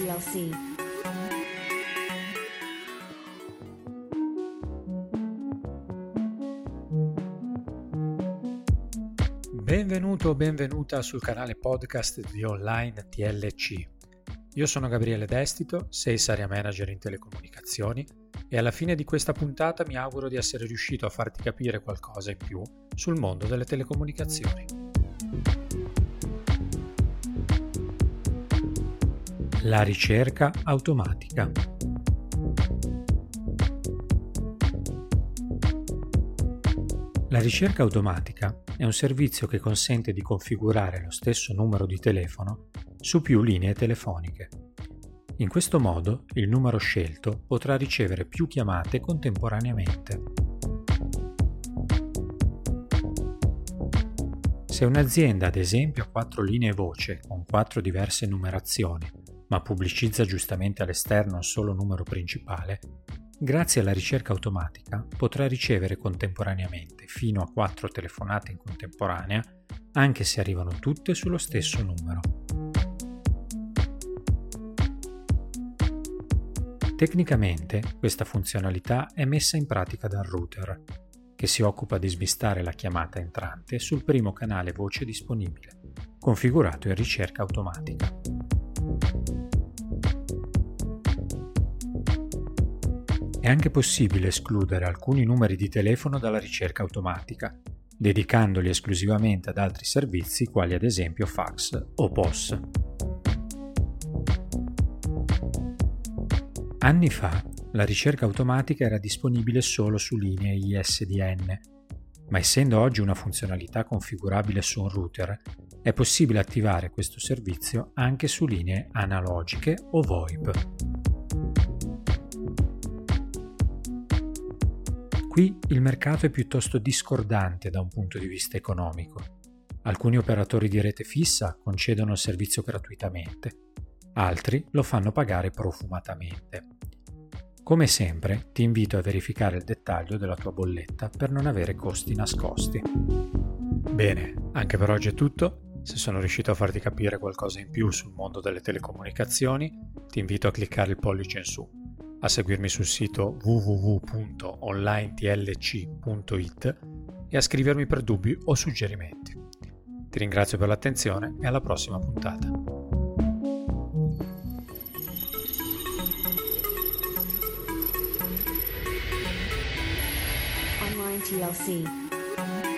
TLC. Benvenuto o benvenuta sul canale podcast di Online TLC. Io sono Gabriele Destito, Sales Area Manager in telecomunicazioni e alla fine di questa puntata mi auguro di essere riuscito a farti capire qualcosa in più sul mondo delle telecomunicazioni. La ricerca automatica. La ricerca automatica è un servizio che consente di configurare lo stesso numero di telefono su più linee telefoniche. In questo modo il numero scelto potrà ricevere più chiamate contemporaneamente. Se un'azienda ad esempio ha quattro linee voce con quattro diverse numerazioni, ma pubblicizza giustamente all'esterno un solo numero principale, Grazie alla ricerca automatica potrà ricevere contemporaneamente fino a 4 telefonate in contemporanea, anche se arrivano tutte sullo stesso numero. Tecnicamente questa funzionalità è messa in pratica dal router, che si occupa di smistare la chiamata entrante sul primo canale voce disponibile, configurato in ricerca automatica. È anche possibile escludere alcuni numeri di telefono dalla ricerca automatica, dedicandoli esclusivamente ad altri servizi quali ad esempio fax o POS. Anni fa la ricerca automatica era disponibile solo su linee ISDN, ma essendo oggi una funzionalità configurabile su un router, è possibile attivare questo servizio anche su linee analogiche o VoIP. Qui il mercato è piuttosto discordante da un punto di vista economico. Alcuni operatori di rete fissa concedono il servizio gratuitamente, altri lo fanno pagare profumatamente. Come sempre, ti invito a verificare il dettaglio della tua bolletta per non avere costi nascosti. Bene, anche per oggi è tutto. Se sono riuscito a farti capire qualcosa in più sul mondo delle telecomunicazioni, ti invito a cliccare il pollice in su a seguirmi sul sito www.onlinetlc.it e a scrivermi per dubbi o suggerimenti. Ti ringrazio per l'attenzione e alla prossima puntata. TLC.